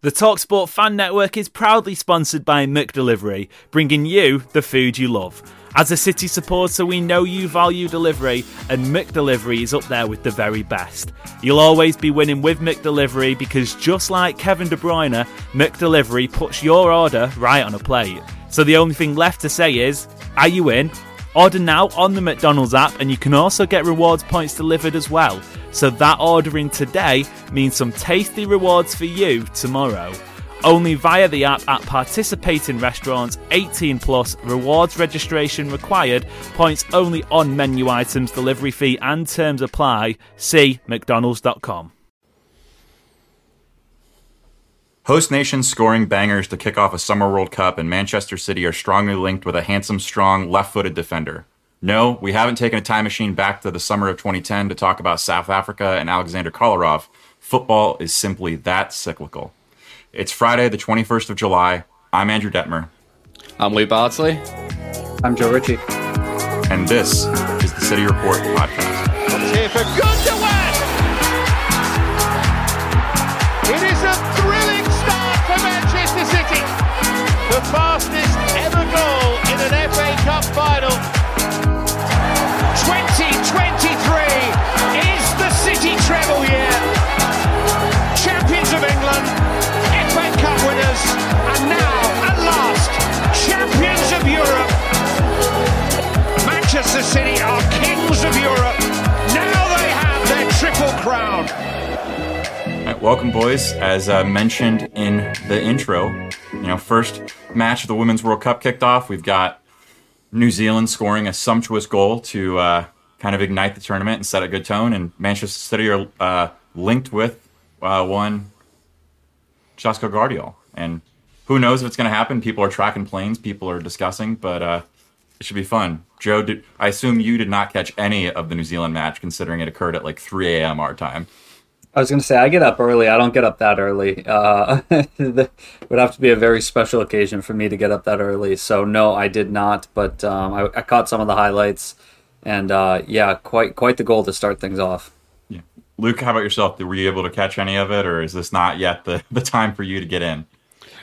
The Talksport Fan Network is proudly sponsored by McDelivery, bringing you the food you love. As a City supporter, we know you value delivery, and McDelivery is up there with the very best. You'll always be winning with McDelivery because just like Kevin De Bruyne, McDelivery puts your order right on a plate. So the only thing left to say is, are you in? Order now on the McDonald's app, and you can also get rewards points delivered as well. So that ordering today means some tasty rewards for you tomorrow. Only via the app at participating restaurants, 18 plus, rewards registration required, points only on menu items, delivery fee and terms apply. See McDonald's.com. Host nations scoring bangers to kick off a Summer World Cup, and Manchester City are strongly linked with a handsome, strong, left footed defender. No, we haven't taken a time machine back to the summer of 2010 to talk about South Africa and Aleksandar Kolarov. Football is simply that cyclical. It's Friday, the 21st of July. I'm Andrew Dettmer, I'm Lee Bardsley. I'm Joe Ricci. and this is the City Report podcast. here for Gundogan. It welcome, boys. As uh, mentioned in the intro, you know, first match of the Women's World Cup kicked off. We've got New Zealand scoring a sumptuous goal to uh, kind of ignite the tournament and set a good tone, and Manchester City are uh, linked with uh, one Josko Gvardiol. And who knows if it's going to happen? People are tracking planes, people are discussing, but uh, it should be fun. Joe, did, I assume you did not catch any of the New Zealand match, considering it occurred at like 3 a.m. our time. I was going to say I get up early. I don't get up that early. Uh, it would have to be a very special occasion for me to get up that early. So no, I did not. But um, I, I caught some of the highlights, and uh, yeah, quite quite the goal to start things off. Yeah. Luke, how about yourself? Were you able to catch any of it, or is this not yet the, the time for you to get in?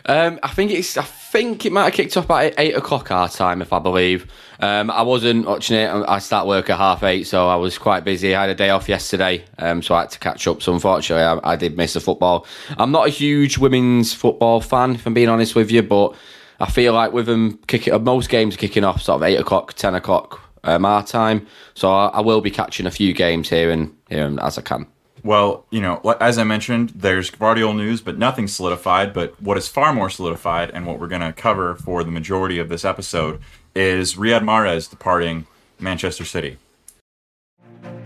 Um, I think it's. I think it might have kicked off at eight o'clock our time, if I believe. Um, I wasn't watching it. I start work at half eight, so I was quite busy. I had a day off yesterday, um, so I had to catch up. So unfortunately, I, I did miss the football. I'm not a huge women's football fan, if I'm being honest with you, but I feel like with them kicking, most games kicking off sort of eight o'clock, ten o'clock um, our time. So I, I will be catching a few games here and here and as I can. Well, you know, as I mentioned, there's Gvardiol news, but nothing solidified. But what is far more solidified, and what we're going to cover for the majority of this episode, is Riyad Mahrez departing Manchester City.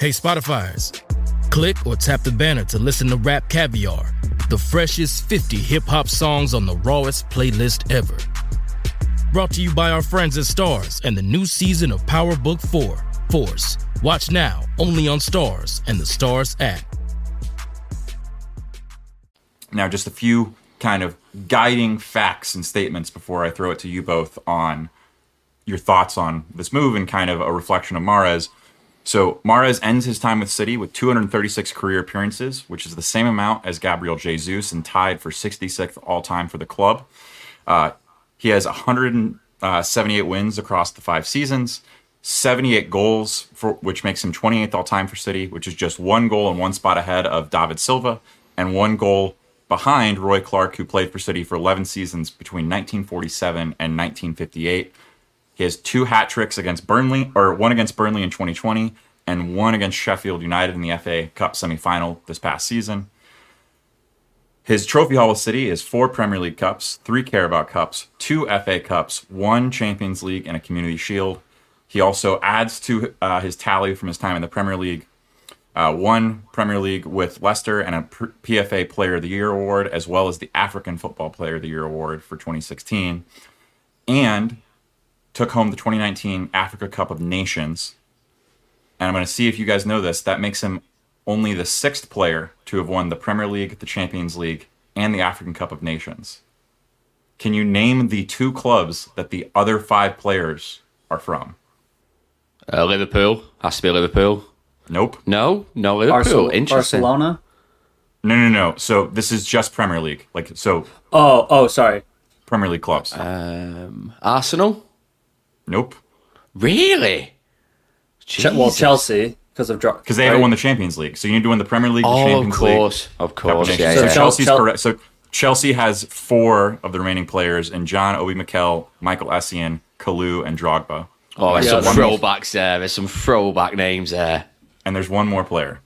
Hey, Spotifyers, click or tap the banner to listen to Rap Caviar, the freshest 50 hip hop songs on the rawest playlist ever. Brought to you by our friends at Starz and the new season of Power Book 4 Force. Watch now only on Starz and the Starz app. Now, just a few kind of guiding facts and statements before I throw it to you both on your thoughts on this move and kind of a reflection of Mahrez. So Mahrez ends his time with City with 236 career appearances, which is the same amount as Gabriel Jesus and tied for 66th all time for the club. Uh, he has 178 wins across the five seasons, 78 goals, for, which makes him 28th all time for City, which is just one goal and one spot ahead of David Silva, and one goal behind Roy Clarke, who played for City for 11 seasons between 1947 and 1958. He has two hat tricks against Burnley, or one against Burnley in 2020, and one against Sheffield United in the FA Cup semi-final this past season. His trophy haul with City is four Premier League Cups, three Carabao Cups, two FA Cups, one Champions League, and a Community Shield. He also adds to uh, his tally from his time in the Premier League uh, one Premier League with Leicester and a PFA Player of the Year award, as well as the African Football Player of the Year award for 2016, and took home the 2019 Africa Cup of Nations. And I'm going to see if you guys know this. That makes him only the sixth player to have won the Premier League, the Champions League, and the African Cup of Nations. Can you name the two clubs that the other five players are from? Uh, Liverpool has to be Liverpool. Nope. No, no Liverpool. Barcel- Interesting. Barcelona. No, no, no. So this is just Premier League. Like so. Oh, oh, sorry. Premier League clubs. Um, Arsenal. Nope. Really? Che- well, Jesus. Chelsea because of Because they haven't won the Champions League, so you need to win the Premier League, the Oh, of course, League, of Cup of course, yeah, so yeah. Chelsea's Chel- correct. So Chelsea has four of the remaining players, and John Obi Mikel, Michael Essien, Kalou, and Drogba. Oh, there's Yeah, some throwbacks there. There's some throwback names there. and there's one more player.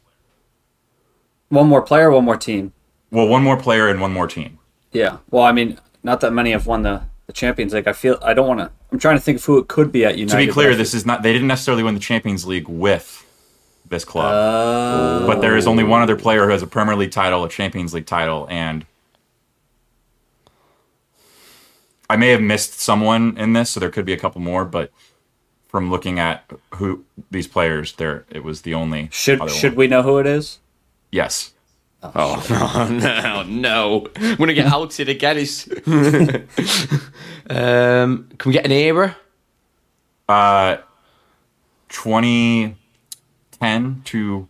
One more player, one more team. Well, one more player and one more team. Yeah. Well, I mean, not that many have won the, the Champions League. I feel I don't want to. I'm trying to think of who it could be at United. to be clear, this is not. They didn't necessarily win the Champions League with this club, Oh. but there is only one other player who has a Premier League title, a Champions League title, and I may have missed someone in this, so there could be a couple more. But from looking at who these players, there it was the only. should should one. we know who it is? Yes. Oh, no, no. I'm going to get outed again. Is um, can we get an era? Uh, 2010 to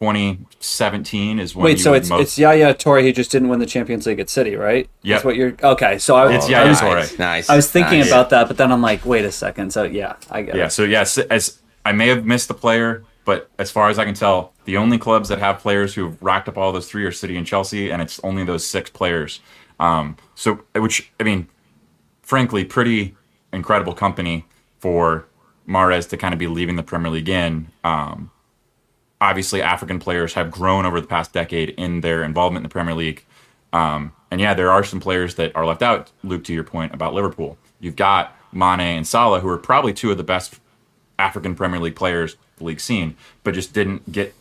2017 is when Wait, you so would it's most- it's Yaya Touré. He just didn't win the Champions League at City, right? Yep. That's what you're. Okay, so I, It's I Yaya was, Touré. Nice. I was thinking nice. about that, but then I'm like, wait a second. So yeah, I get Yeah, it. so yes, as I may have missed the player, but as far as I can tell, the only clubs that have players who've racked up all those three are City and Chelsea, and it's only those six players. Um, so, which I mean, frankly, pretty incredible company for Mahrez to kind of be leaving the Premier League in. Um, obviously, African players have grown over the past decade in their involvement in the Premier League. Um, and yeah, there are some players that are left out. Luke, to your point about Liverpool, you've got Mane and Salah, who are probably two of the best African Premier League players the league's seen, but just didn't get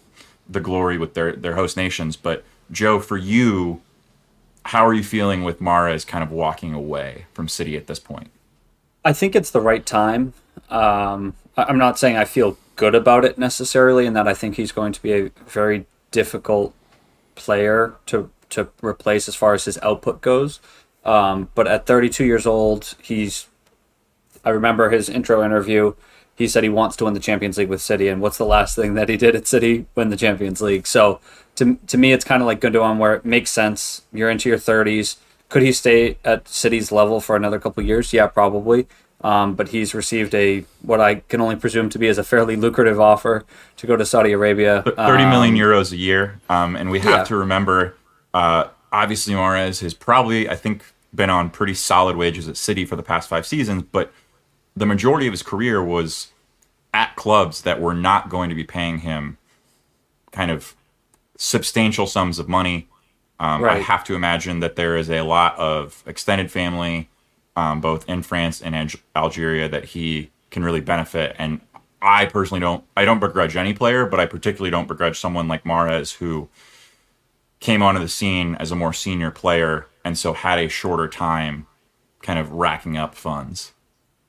the glory with their their host nations. But Joe, for you, how are you feeling with Mahrez kind of walking away from City at this point? I think it's the right time. Um, I'm not saying I feel good about it necessarily, and that I think he's going to be a very difficult player to to replace as far as his output goes. Um, but at 32 years old, he's. I remember his intro interview. He said he wants to win the Champions League with City, and what's the last thing that he did at City? Win the Champions League. So to to me, it's kind of like Gundogan, where it makes sense. You're into your 30s. Could he stay at City's level for another couple years? Yeah, probably. Um, but he's received a what I can only presume to be as a fairly lucrative offer to go to Saudi Arabia. Thirty million Um, euros a year, um, and we have yeah. to remember. Uh, obviously, Mahrez has probably, I think, been on pretty solid wages at City for the past five seasons, but the majority of his career was at clubs that were not going to be paying him kind of substantial sums of money. Um, I have to imagine that there is a lot of extended family, um, both in France and Alg- Algeria, that he can really benefit. And I personally don't, I don't begrudge any player, but I particularly don't begrudge someone like Mahrez who came onto the scene as a more senior player and so had a shorter time kind of racking up funds.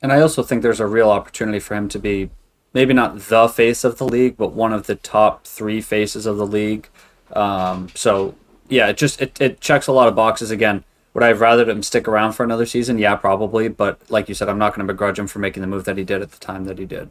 And I also think there's a real opportunity for him to be maybe not the face of the league, but one of the top three faces of the league. Um, so yeah, it just it, it checks a lot of boxes. Again, would I have rather him stick around for another season? Yeah, probably. But like you said, I'm not going to begrudge him for making the move that he did at the time that he did.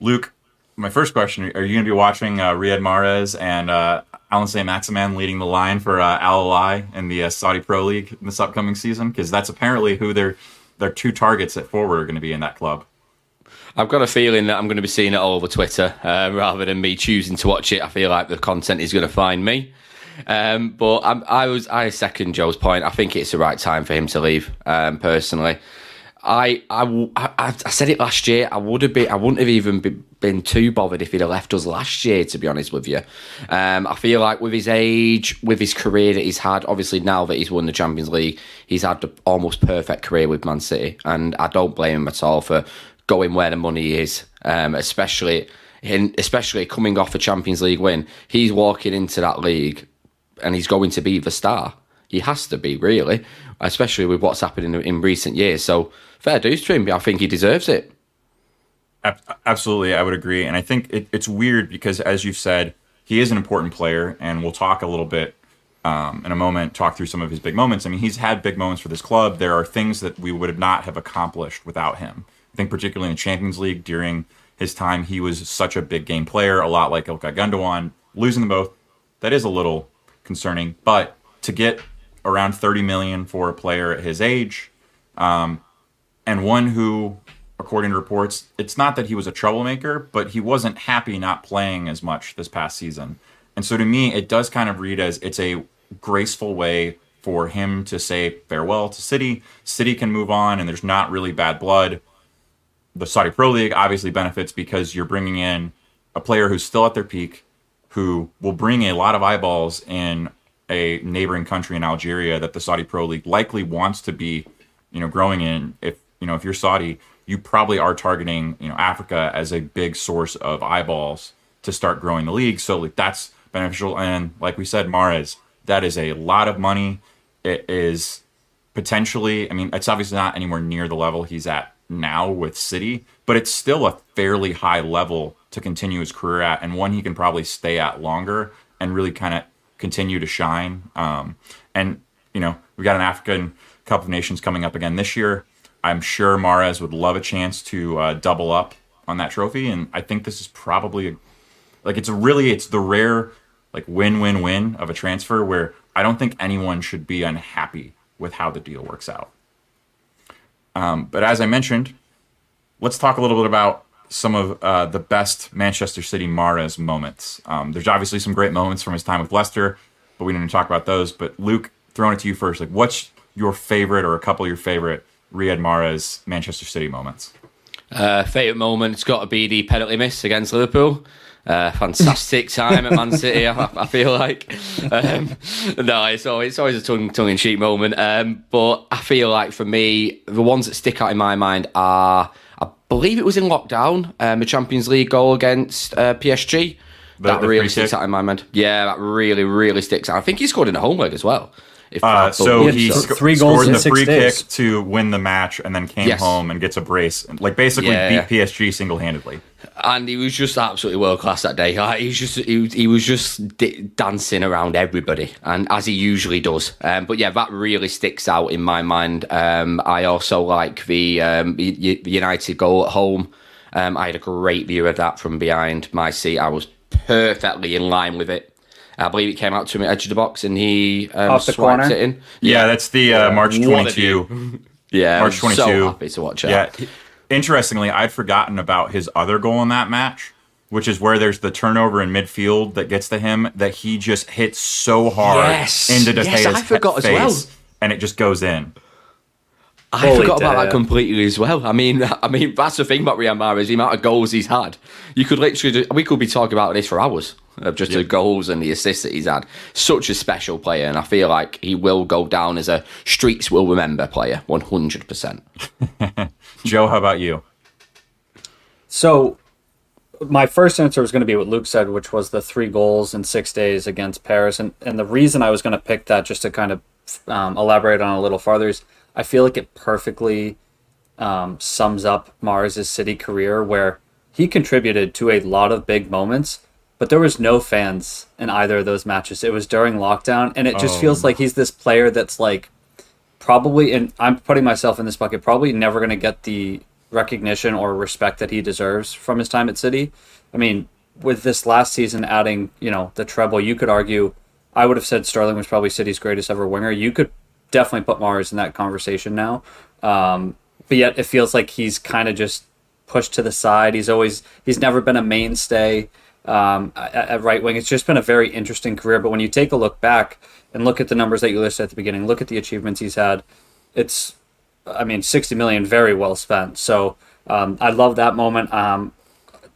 Luke, my first question: Are you going to be watching uh, Riyad Mahrez and uh, Allan Saint-Maximin leading the line for uh, Al-Ahli in the uh, Saudi Pro League this upcoming season? Because that's apparently who their their two targets at forward are going to be in that club. I've got a feeling that I'm going to be seeing it all over Twitter uh, rather than me choosing to watch it. I feel like the content is going to find me. Um, but I'm, i was I second Joe's point. I think it's the right time for him to leave. Um, personally, I, I, I, I said it last year. I would have been. I wouldn't have even been, been too bothered if he'd have left us last year. To be honest with you, um, I feel like with his age, with his career that he's had, obviously now that he's won the Champions League, he's had the almost perfect career with Man City, and I don't blame him at all for going where the money is, um, especially. In, especially coming off a Champions League win, he's walking into that league and he's going to be the star. He has to be, really, especially with what's happened in, in recent years. So, fair dues to him. I think he deserves it. Absolutely, I would agree. And I think it, it's weird because, as you've said, he is an important player, and we'll talk a little bit um, in a moment, talk through some of his big moments. I mean, he's had big moments for this club. There are things that we would not have accomplished without him. I think, particularly in the Champions League during his time, he was such a big game player, a lot like Ilkay Gundogan. Losing them both, that is a little concerning. But to get around 30 million for a player at his age, um, and one who, according to reports, it's not that he was a troublemaker, but he wasn't happy not playing as much this past season. And so to me, it does kind of read as it's a graceful way for him to say farewell to City. City can move on, and there's not really bad blood. The Saudi Pro League obviously benefits because you're bringing in a player who's still at their peak, who will bring a lot of eyeballs in a neighboring country in Algeria that the Saudi Pro League likely wants to be, you know, growing in. If you know, if you're Saudi, you probably are targeting, you know, Africa as a big source of eyeballs to start growing the league. So like that's beneficial. And like we said, Mahrez, that is a lot of money. It is potentially, I mean, it's obviously not anywhere near the level he's at now with City, but it's still a fairly high level to continue his career at, and one he can probably stay at longer and really kind of continue to shine. Um, and you know, we got an African Cup of Nations coming up again this year. I'm sure Mahrez would love a chance to uh, double up on that trophy, and I think this is probably a, like it's really it's the rare like win-win-win of a transfer where I don't think anyone should be unhappy with how the deal works out. Um, but as I mentioned, let's talk a little bit about some of uh, the best Manchester City Mahrez moments. Um, there's obviously some great moments from his time with Leicester, but we didn't talk about those. But Luke, throwing it to you first, like what's your favorite or a couple of your favorite Riyad Mahrez Manchester City moments? Uh, favorite moment, it's got to be the penalty miss against Liverpool. Uh, fantastic time at Man City. I, I feel like um, no, it's always, it's always a tongue tongue in cheek moment. Um, but I feel like for me, the ones that stick out in my mind are I believe it was in lockdown, um, the Champions League goal against uh, PSG. The, that the really sticks out in my mind. Yeah, that really, really sticks out. I think he scored in a home leg as well. Uh, so he sc- three goals scored the free days. kick to win the match, and then came yes. home and gets a brace. Like basically yeah. beat PSG single handedly. And he was just absolutely world class that day. Like, he was just he, he was just d- dancing around everybody, and as he usually does. Um, but yeah, that really sticks out in my mind. Um, I also like the, um, the United goal at home. Um, I had a great view of that from behind my seat. I was perfectly in line with it. I believe it came out to him at edge of the box and he um, Off the swiped corner. it in. Yeah, yeah that's the uh, March 22. yeah, March 22. So happy to watch it. Yeah. Interestingly, I'd forgotten about his other goal in that match, which is where there's the turnover in midfield that gets to him that he just hits so hard yes. into De Gea's yes, I forgot face, as well. and it just goes in. I Holy forgot about that completely as well. I mean, I mean that's the thing about Riyad Mahrez, the amount of goals he's had. You could literally, we could be talking about this for hours of just yep. the goals and the assists that he's had. Such a special player, and I feel like he will go down as a streets will remember player, one hundred percent. Joe, how about you? So, my first answer was going to be what Luke said, which was the three goals in six days against Paris, and and the reason I was going to pick that, just to kind of um, elaborate on a little farther, is I feel like it perfectly um, sums up Mahrez's City career, where he contributed to a lot of big moments but there was no fans in either of those matches. It was during lockdown, and it just oh. feels like he's this player that's like probably, and I'm putting myself in this bucket, probably never going to get the recognition or respect that he deserves from his time at City. I mean, with this last season adding, you know, the treble, you could argue I would have said Sterling was probably City's greatest ever winger. You could definitely put Mahrez in that conversation now. Um, but yet it feels like he's kind of just pushed to the side. He's always he's never been a mainstay um, at, at, right wing. It's just been a very interesting career. But when you take a look back and look at the numbers that you listed at the beginning, look at the achievements he's had. It's, I mean, sixty million, very well spent. So um, I love that moment. Um,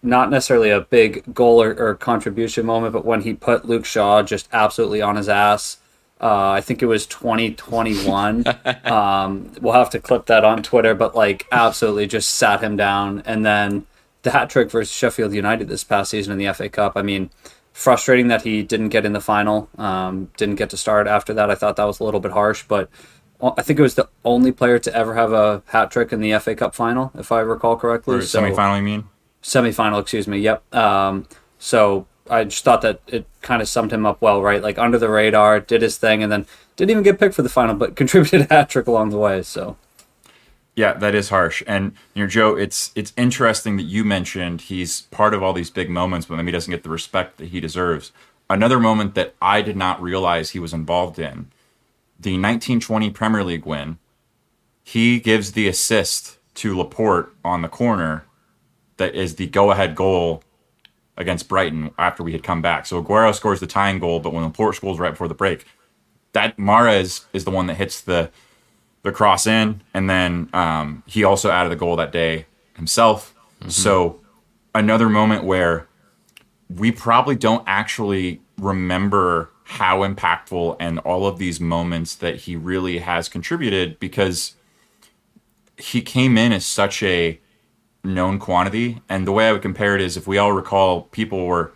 not necessarily a big goal or, or, contribution moment, but when he put Luke Shaw just absolutely on his ass. Uh, I think it was 2021. um, we'll have to clip that on Twitter, but like absolutely just sat him down. And then the hat trick versus Sheffield United this past season in the FA Cup. I mean, frustrating that he didn't get in the final, um, didn't get to start after that. I thought that was a little bit harsh, but I think it was the only player to ever have a hat trick in the FA Cup final, if I recall correctly. Or so, semifinal, you mean? Semifinal, excuse me. Yep. Um, so I just thought that it kind of summed him up well, right? Like under the radar, did his thing, and then didn't even get picked for the final, but contributed a hat trick along the way. So yeah, that is harsh. And you know, Joe, it's it's interesting that you mentioned he's part of all these big moments, but maybe doesn't get the respect that he deserves. Another moment that I did not realize he was involved in, the 1920 Premier League win. He gives the assist to Laporte on the corner that is the go-ahead goal against Brighton after we had come back. So Aguero scores the tying goal, but when Laporte scores right before the break, that Mahrez is the one that hits the the cross in, and then um, he also added the goal that day himself. Mm-hmm. So another moment where we probably don't actually remember how impactful and all of these moments that he really has contributed because he came in as such a known quantity. And the way I would compare it is if we all recall, people were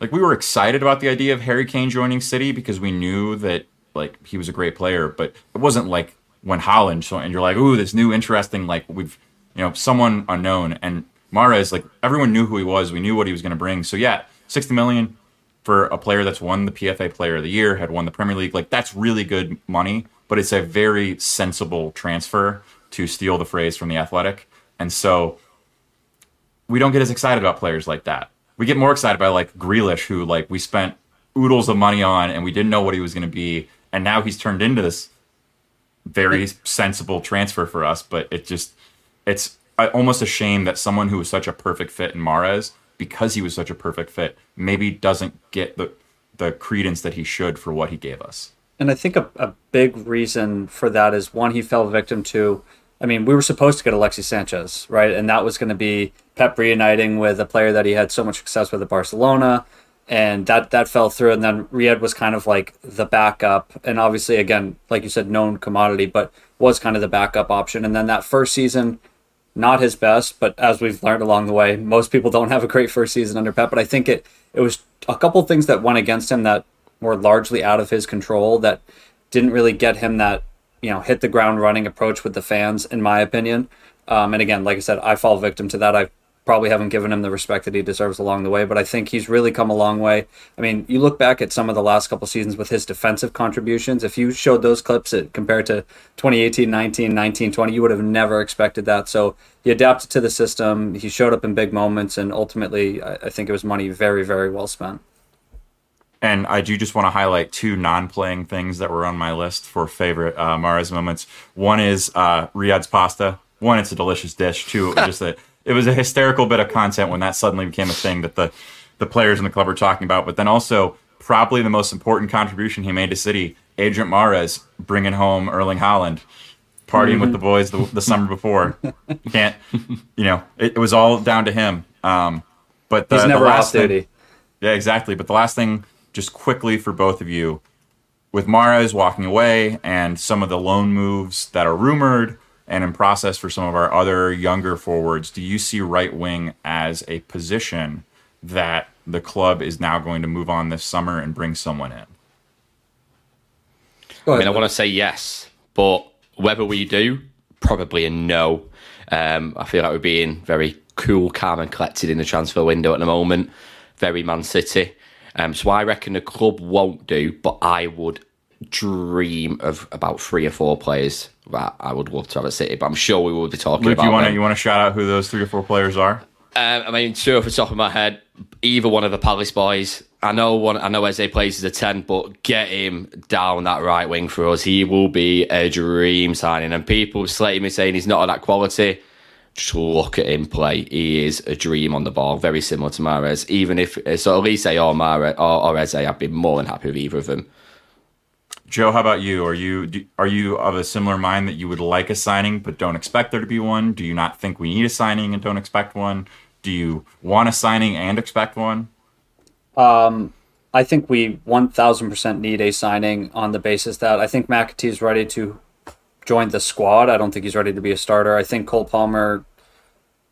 like, we were excited about the idea of Harry Kane joining City because we knew that like he was a great player, but it wasn't like when Haaland so and you're like, ooh, this new interesting, like we've, you know, someone unknown. And Mahrez, like everyone knew who he was. We knew what he was going to bring. So yeah, 60 million for a player that's won the PFA Player of the Year, had won the Premier League, like that's really good money. But it's a very sensible transfer to steal the phrase from the Athletic. And so we don't get as excited about players like that. We get more excited by like Grealish, who like we spent oodles of money on and we didn't know what he was going to be, and now he's turned into this very sensible transfer for us. But it just it's almost a shame that someone who was such a perfect fit in Mahrez, because he was such a perfect fit, maybe doesn't get the the credence that he should for what he gave us. And I think a, a big reason for that is one, he fell victim to. I mean, we were supposed to get Alexis Sanchez, right? And that was going to be Pep reuniting with a player that he had so much success with at Barcelona and that that fell through. And then Riyad was kind of like the backup, and obviously, again, like you said, known commodity, but was kind of the backup option. And then that first season, not his best, but as we've learned along the way, most people don't have a great first season under Pep. But I think it it was a couple things that went against him that were largely out of his control that didn't really get him that you know hit the ground running approach with the fans, in my opinion. Um, and again, like I said, I fall victim to that. I probably haven't given him the respect that he deserves along the way, but I think he's really come a long way. I mean, you look back at some of the last couple seasons with his defensive contributions, if you showed those clips at, compared to 2018, 19, 19, 20, you would have never expected that. So he adapted to the system, he showed up in big moments, and ultimately, I, I think it was money very, very well spent. And I do just want to highlight two non-playing things that were on my list for favorite uh, Mahrez moments. One is uh, Riyad's pasta. One, it's a delicious dish. Two, just a it was a hysterical bit of content when that suddenly became a thing that the the players in the club were talking about. But then also probably the most important contribution he made to City, Adrian Mahrez bringing home Erling Haaland, partying mm-hmm. with the boys the, the summer before. Can't you know? It, it, was all down to him. Um, but the, he's never the off duty. Thing, yeah, exactly. But the last thing, just quickly for both of you, with Mahrez walking away and some of the loan moves that are rumored and in process for some of our other younger forwards, do you see right wing as a position that the club is now going to move on this summer and bring someone in? I mean, I want to say yes, but whether we do, probably a no. Um, I feel like we're being very cool, calm, and collected in the transfer window at the moment. Very Man City. Um, so I reckon the club won't do, but I would dream of about three or four players that I would love to have at City, but I'm sure we will be talking Luke, about you want to you want to shout out who those three or four players are? Um, I mean, two off the top of my head, either one of the Palace boys. I know one. I know Eze plays as a ten, but get him down that right wing for us. He will be a dream signing. And people slating me saying he's not of that quality. Just look at him play. He is a dream on the ball, very similar to Mahrez. Even if so, Olise or Mahrez or, or Eze, I'd be more than happy with either of them. Joe, how about you? Are you do, are you of a similar mind that you would like a signing but don't expect there to be one? Do you not think we need a signing and don't expect one? Do you want a signing and expect one? Um, I think we 1000% need a signing on the basis that I think McAtee is ready to join the squad. I don't think he's ready to be a starter. I think Cole Palmer.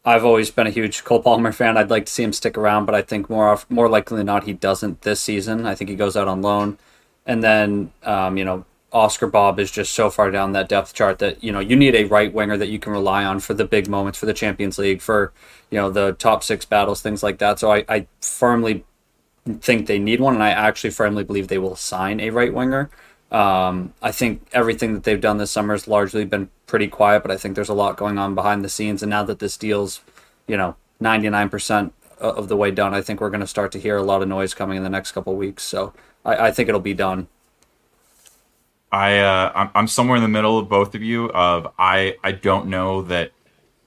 I've always been a huge Cole Palmer fan. I'd like to see him stick around, but I think more off, more likely than not he doesn't this season. I think he goes out on loan, and then um, you know Oscar Bobb is just so far down that depth chart that you know you need a right winger that you can rely on for the big moments, for the Champions League, for you know the top six battles, things like that. So I, I firmly think they need one, and I actually firmly believe they will sign a right winger. Um, I think everything that they've done this summer has largely been pretty quiet, but I think there's a lot going on behind the scenes. And now that this deal's, you know, 99% of the way done, I think we're going to start to hear a lot of noise coming in the next couple weeks. So I, I think it'll be done. I uh, I'm, I'm somewhere in the middle of both of you. Of I I don't know that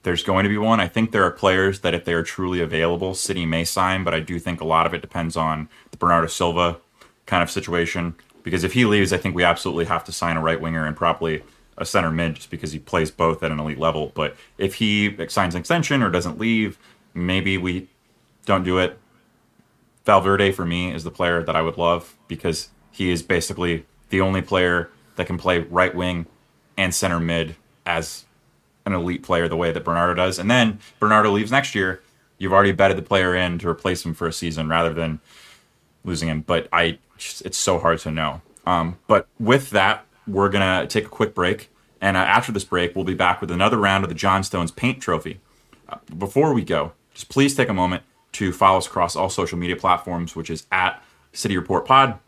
there's going to be one. I think there are players that if they are truly available, City may sign, but I do think a lot of it depends on the Bernardo Silva kind of situation. Because if he leaves, I think we absolutely have to sign a right winger and probably a center mid, just because he plays both at an elite level. But if he signs an extension or doesn't leave, maybe we don't do it. Valverde for me is the player that I would love because he is basically the only player that can play right wing and center mid as an elite player the way that Bernardo does. And then Bernardo leaves next year, you've already betted the player in to replace him for a season rather than losing him. But I, it's so hard to know. Um, but with that, we're gonna take a quick break, and uh, after this break, we'll be back with another round of the John Stones Paint Trophy. Uh, before we go, just please take a moment to follow us across all social media platforms, which is at City Report Pod.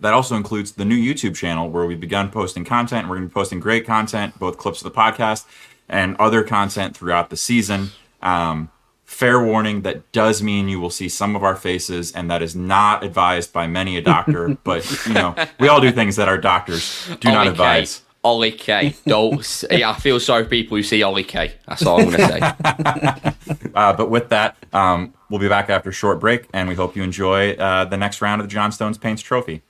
That also includes the new YouTube channel where we've begun posting content. We're going to be posting great content, both clips of the podcast and other content throughout the season. Um, fair warning that does mean you will see some of our faces, and that is not advised by many a doctor. but you know, we all do things that our doctors do not Ollie K. advise. Ollie K. Don't. s- I feel sorry for people who see Ollie K. That's all I'm going to say. Uh, but with that, um, we'll be back after a short break, and we hope you enjoy uh, the next round of the John Stones Paints Trophy.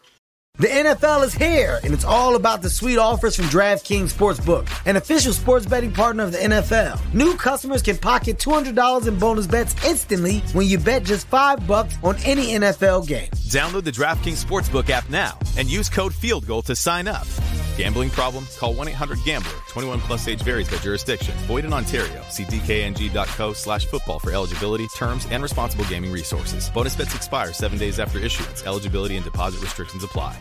The NFL is here, and it's all about the sweet offers from DraftKings Sportsbook, an official sports betting partner of the NFL. New customers can pocket $200 in bonus bets instantly when you bet just 5 bucks on any NFL game. Download the DraftKings Sportsbook app now and use code FieldGoal to sign up. Gambling problem? Call 1-800-GAMBLER. 21 plus age varies by jurisdiction. Void in Ontario. See dkng.co slash football for eligibility, terms, and responsible gaming resources. Bonus bets expire seven days after issuance. Eligibility and deposit restrictions apply.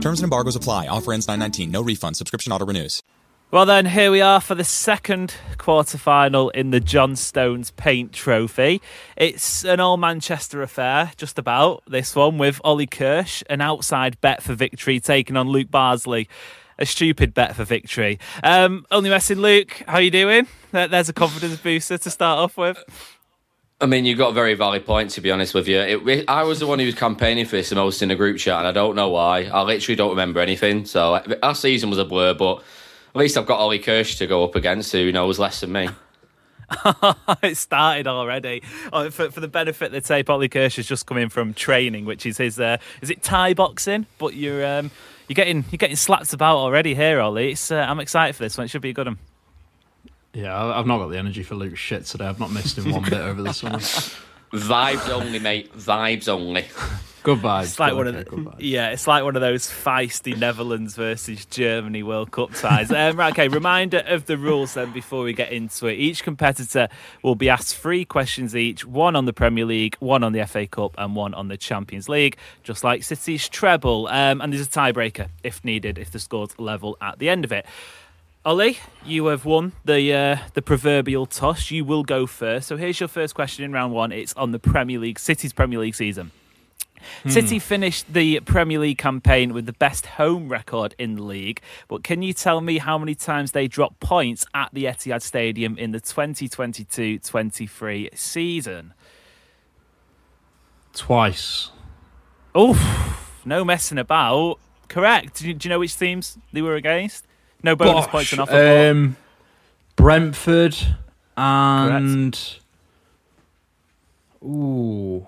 Terms and embargoes apply. Offer ends 919. No refund. Subscription auto renews. Well, then, here we are for the second quarter final in the John Stones Paint Trophy. It's an all Manchester affair, just about, this one, with Ollie Kirsch, an outside bet for victory, taking on Luke Bardsley. A stupid bet for victory. Um, only messing, Luke. How are you doing? There's a confidence booster to start off with. I mean, you've got a very valid point, to be honest with you. It, I was the one who was campaigning for this the most in the group chat, and I don't know why. I literally don't remember anything. So our season was a blur, but at least I've got Ollie Kirsch to go up against, who knows less than me. it started already. Oh, for, for the benefit of the tape, Ollie Kirsch has just come in from training, which is his. Uh, is it Thai boxing? But you're um, you're getting you're getting slapped about already here, Ollie. Uh, I'm excited for this one. It should be a good one. Yeah, I- I've not got the energy for Luke's shit today. I've not missed him one bit over the summer. Vibes only, mate. Vibes only. Good vibes. It's like good, one okay, of the, vibes. yeah, it's like one of those feisty Netherlands versus Germany World Cup ties. um, right, okay, reminder of the rules then before we get into it. Each competitor will be asked three questions each: one on the Premier League, one on the FA Cup, and one on the Champions League. Just like City's treble, um, and there's a tiebreaker if needed if the scores level at the end of it. Ollie, you have won the uh, the proverbial toss. You will go first. So here's your first question in round one. It's on the Premier League, City's Premier League season. City finished the Premier League campaign with the best home record in the league, but can you tell me how many times they dropped points at the Etihad Stadium in the 2022-23 season? Twice. Oh, no messing about. Correct. Do you, do you know which teams they were against? No bonus Gosh, points enough. Um, Brentford and ooh,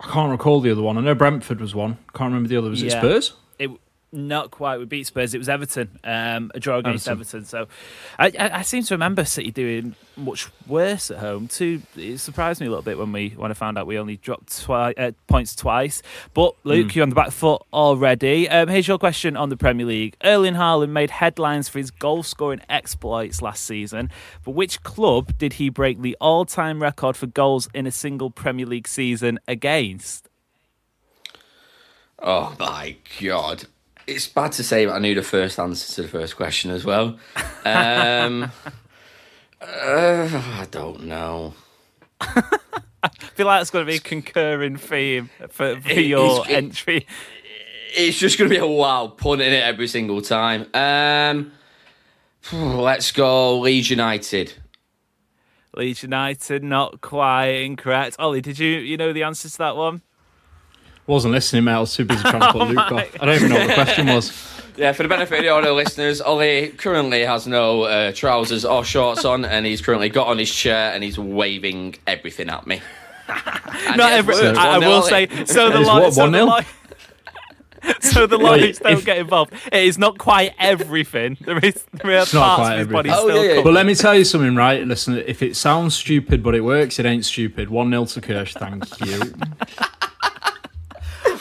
I can't recall the other one. I know Brentford was one. Can't remember the other. Was it Spurs? It not quite. We beat Spurs. It was Everton. Um, a draw against Everton. Everton. So, I, I, I seem to remember City doing much worse at home too. It surprised me a little bit when we when I found out we only dropped twi- uh, points twice. But Luke, Mm. you're on the back foot already. Um, here's your question on the Premier League. Erling Haaland made headlines for his goal scoring exploits last season. But which club did he break the all time record for goals in a single Premier League season against? Oh my god. It's bad to say, but I knew the first answer to the first question as well. Um, uh, I don't know. I feel like it's going to be a concurring theme for, for It- your it- entry. It's just going to be a wild punt in it every single time. Um, let's go Leeds United. Leeds United, not quite incorrect. Ollie, did you you know the answers to that one? Wasn't listening, mate. I was too busy trying to put Luke off. I don't even know what the question was. Yeah, for the benefit of the audio listeners, Ollie currently has no uh, trousers or shorts on, and he's currently got on his chair and he's waving everything at me. Not every. worked. I, I will 1-0, say so. The It's li- what, so the 1-0? so the Wait, lights don't if- get involved. It is not quite everything. There is there are not parts quite of his body. Oh, still. yeah, yeah. But let me tell you something, right? Listen, if it sounds stupid but it works, it ain't stupid. 1 nil to Kirsch, thank you.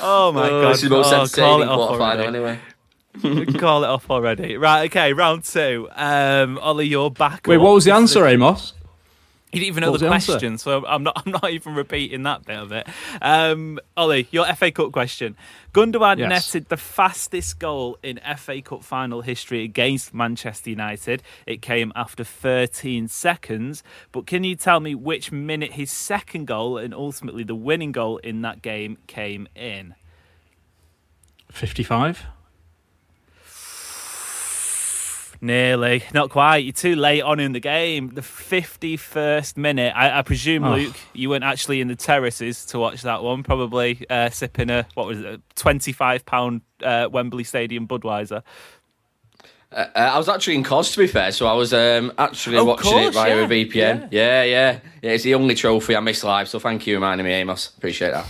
Oh my Oh, god! This is the most Oh, call entertaining it off quarterfinal already. anyway. call it off already. Right. Okay. Round two. Um, Ollie, you're back. Wait, what was the answer, Amos? You didn't even know What the the question, so I'm not. I'm not even repeating that bit of it. Um, Ollie, your FA Cup question. Gundogan Yes. netted the fastest goal in FA Cup final history against Manchester United. It came after 13 seconds. But can you tell me which minute his second goal and ultimately the winning goal in that game came in? 55? Nearly, not quite. You're too late on in the game. The 51st minute. I, I presume, Oh. Luke, you weren't actually in the terraces to watch that one. Probably uh, sipping a what was it, a 25 pound uh, Wembley Stadium Budweiser. Uh, I was actually in Kos to be fair, so I was um, actually Oh, watching course, it via yeah, a VPN. Yeah. yeah, yeah, It's the only trophy I missed live, so thank you for reminding me, Amos. Appreciate that.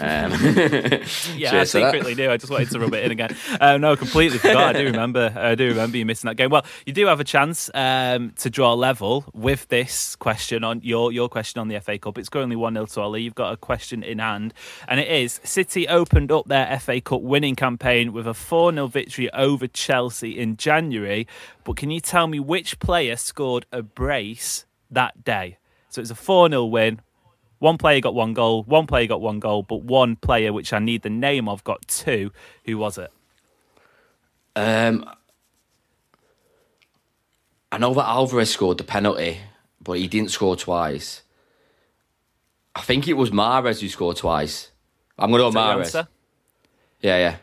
Um, Yeah, I secretly knew. I just wanted to rub it in again. Um, no, completely forgot. I do remember. I do remember you missing that game. Well, you do have a chance um, to draw level with this question on your your question on the FA Cup. It's currently one 0 to Ollie. You've got a question in hand, and it is: City opened up their FA Cup winning campaign with a four 0 victory over Chelsea in January. But can you tell me which player scored a brace that day? So it's a four 0 win. One player got one goal, one player got one goal, but one player, which I need the name of, got two. Who was it? Um, I know that Alvarez scored the penalty, but he didn't score twice. I think it was Mahrez who scored twice. I'm going to go Mahrez. Yeah, yeah.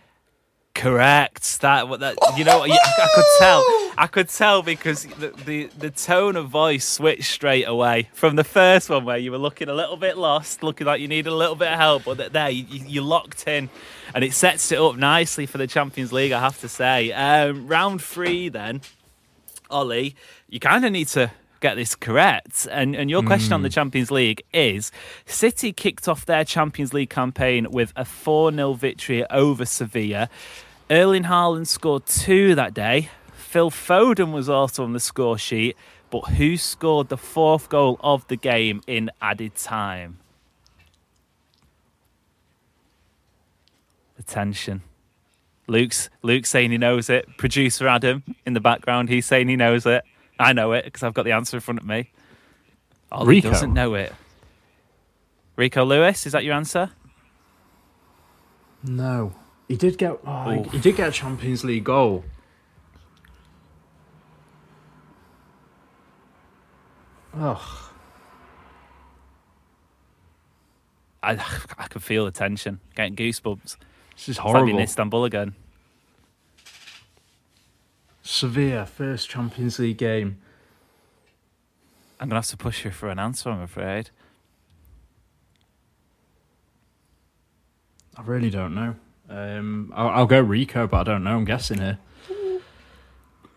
Correct. That what that you know. I, I could tell. I could tell because the, the the tone of voice switched straight away from the first one where you were looking a little bit lost, looking like you needed a little bit of help, but there you, you locked in, and it sets it up nicely for the Champions League. I have to say. Um, round three, then, Ollie, you kind of need to get this correct. And and your question on the Champions League is City kicked off their Champions League campaign with a 4-0 victory over Sevilla. Erling Haaland scored two that day. Phil Foden was also on the score sheet, but who scored the fourth goal of the game in added time? Attention. Luke's Luke's saying he knows it. Producer Adam in the background, he's saying he knows it. I know it because I've got the answer in front of me. Ollie Rico. doesn't know it. Rico Lewis, is that your answer? No, he did get. Oh, he did get a Champions League goal. Oh, I I can feel the tension, getting goosebumps. this is It's like horrible. in Istanbul again. Sevilla first Champions League game. I'm gonna have to push you for an answer. I'm afraid. I really don't know. Um, I'll, I'll go Rico, but I don't know. I'm guessing here.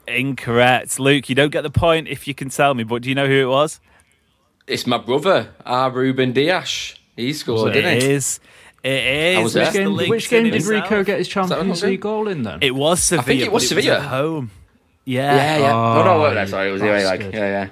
Incorrect, Luke. You don't get the point if you can tell me. But do you know who it was? It's my brother, R. Ruben Dias. He scored, it didn't he? is. It is. Was Mr. Which game, which game did himself. Rico get his that what Champions League goal in then? It was Sevilla. I think it was but Sevilla. at home. Yeah. Yeah, yeah. no, no, Oh, no, sorry, it was you yeah, like, bastard. yeah,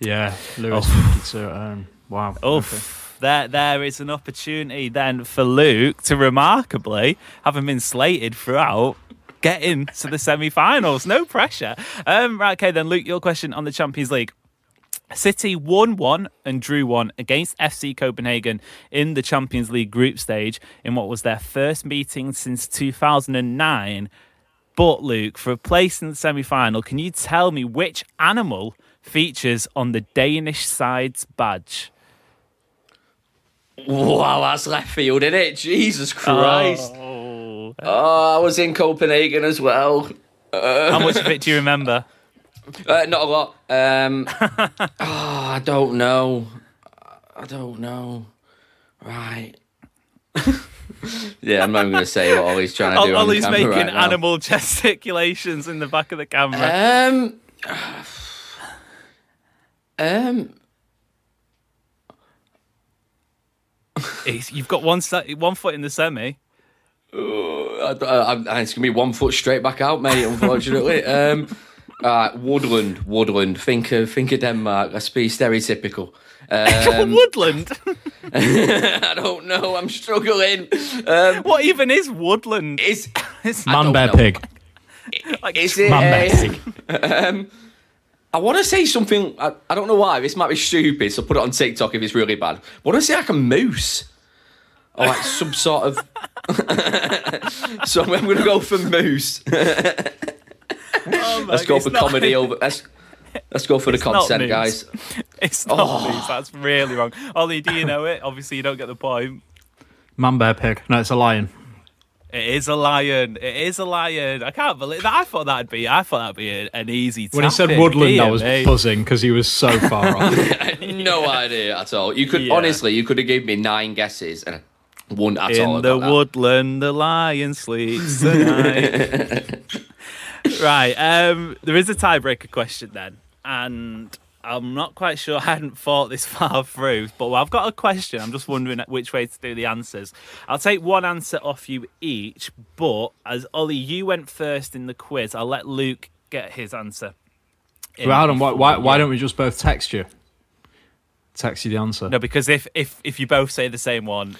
yeah. yeah, Lewis Oh. beat it at home. Um, wow. Oof. There, there is an opportunity then for Luke to remarkably, having been slated throughout, get into the semi-finals. No pressure. Um, right, okay, then Luke, your question on the Champions League. City won one and drew one against FC Copenhagen in the Champions League group stage in what was their first meeting since 2009. But Luke, for a place in the semi-final, can you tell me which animal features on the Danish side's badge? Wow, that's left field, isn't it? Jesus Christ. Oh. Oh, I was in Copenhagen as well. Uh, How much of it do you remember? Uh, not a lot. Um, oh, I don't know. I don't know. Right. yeah, I'm not even going to say what Ollie's trying to do. Ollie's making right now. animal gesticulations in the back of the camera. Um. Um. You've got one one foot in the semi. I, I, I, it's gonna be one foot straight back out, mate. Unfortunately. um. Uh, woodland, woodland. Think of think of Denmark. Let's be stereotypical. Um, woodland. I don't know. I'm struggling. Um, what even is woodland? Is Man, bear, pig. Is it? Man, a- um, I want to say something. I, I don't know why. This might be stupid, so put it on TikTok if it's really bad. I want to say like a moose, or like some sort of. so I'm going to go for moose. Oh let's go it's for not- comedy over. Let's let's go for the It's not consent, moose. guys. It's not Oh. moose. That's really wrong. Ollie, do you know it? Obviously, you don't get the point. Man, bear, pig. No, it's a lion. It is a lion. It is a lion. I can't believe that. I thought that'd be. I thought that'd be a, an easy. When he said woodland, I was me. buzzing because he was so far off. no idea at all. You could Yeah. honestly, you could have given me nine guesses and I wouldn't at all. In the that. woodland, the lion sleeps tonight. right. Um, there is a tiebreaker question then, and I'm not quite sure. I hadn't thought this far through, but I've got a question. I'm just wondering which way to do the answers. I'll take one answer off you each, but as Ollie, you went first in the quiz, I'll let Luke get his answer. in well, Adam, why, why, why don't we just both text you? Text you the answer. No, because if if if you both say the same one,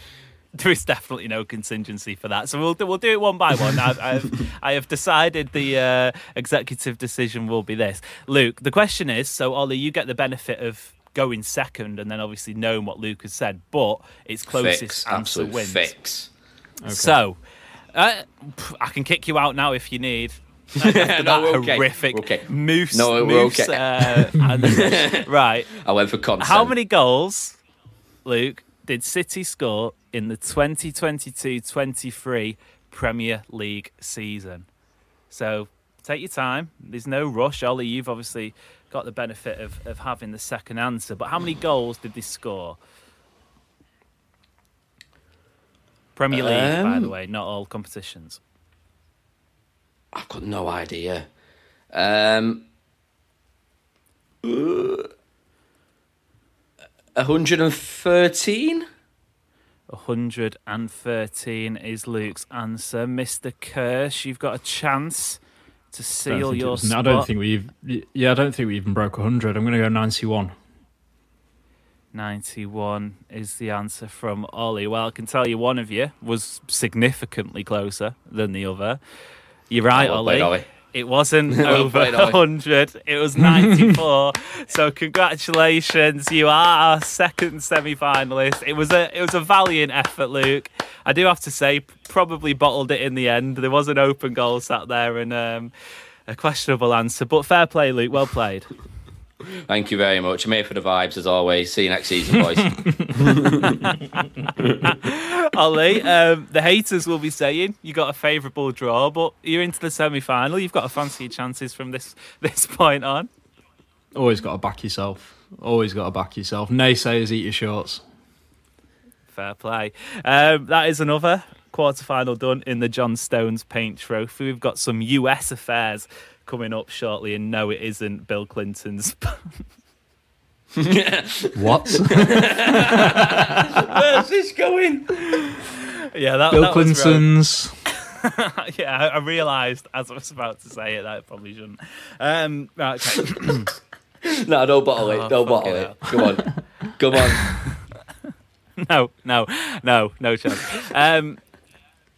there is definitely no contingency for that. So we'll do, we'll do it one by one. I've, I've I have decided the uh, executive decision will be this. Luke, the question is: so Ollie, you get the benefit of going second, and then obviously knowing what Luke has said, but it's closest Fix, answer wins. fix. So. Uh, I can kick you out now if you need. After that No, we're okay. horrific okay. moose. No, we're moose, okay. uh, and- right. I went for consent. How many goals, Luke, did City score in the 2022-23 Premier League season? So take your time. There's no rush. Ollie, you've obviously got the benefit of, of having the second answer. But how many goals did they score? Premier League, by the Um, way, not all competitions. I've got no idea. Um, uh, 113? 113 is Luke's answer. Mr. Kirsch, you've got a chance to seal think your was- spot. I don't think we've. Yeah, I don't think we even broke 100. I'm going to go 91. 91 is the answer from Ollie. Well, I can tell you one of you was significantly closer than the other. You're right, Oh, well Ollie. played, Ollie. It wasn't over played, Ollie. 100. It was 94. so congratulations, you are our second semi-finalist. It was a it was a valiant effort, Luke. I do have to say, probably bottled it in the end. There was an open goal sat there and um, a questionable answer, but fair play, Luke. Well played. Thank you very much. I'm here for the vibes as always. See you next season, boys. Ollie, um, the haters will be saying you got a favourable draw, but you're into the semi-final. You've got a fancy chances from this this point on. Always got to back yourself. Always got to back yourself. Naysayers eat your shorts. Fair play. Um, that is another quarter final done in the John Stones Paint Trophy. We've got some US affairs coming up shortly, and no, it isn't Bill Clinton's. What? Where's this going? yeah, that, Bill that was. Clinton's. yeah, I, I realised as I was about to say it that I probably shouldn't. Um, okay. no, don't bottle Oh, it. Don't bottle it. Come on. Come on. no, no, no, no chance. Um,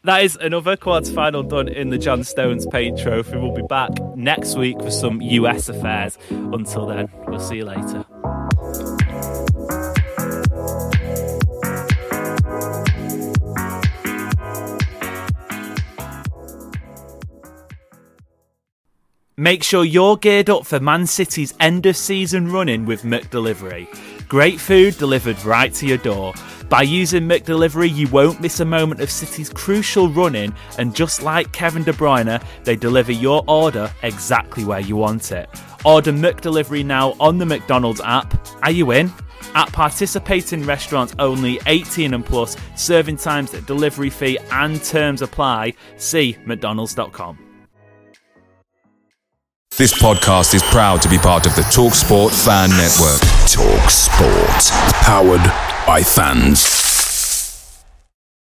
that is another quarter final done in the John Stones Paint Trophy. We'll be back next week for some US affairs. Until then, we'll see you later. Make sure you're geared up for Man City's end of season running with McDelivery. Great food delivered right to your door. By using McDelivery, you won't miss a moment of City's crucial running, and just like Kevin De Bruyne, they deliver your order exactly where you want it. Order McDelivery now on the McDonald's app. Are you in? At participating restaurants only 18 and plus, serving times, delivery fee, and terms apply. See McDonald's.com. This podcast is proud to be part of the TalkSport Fan Network. Talk Sport. Powered by fans.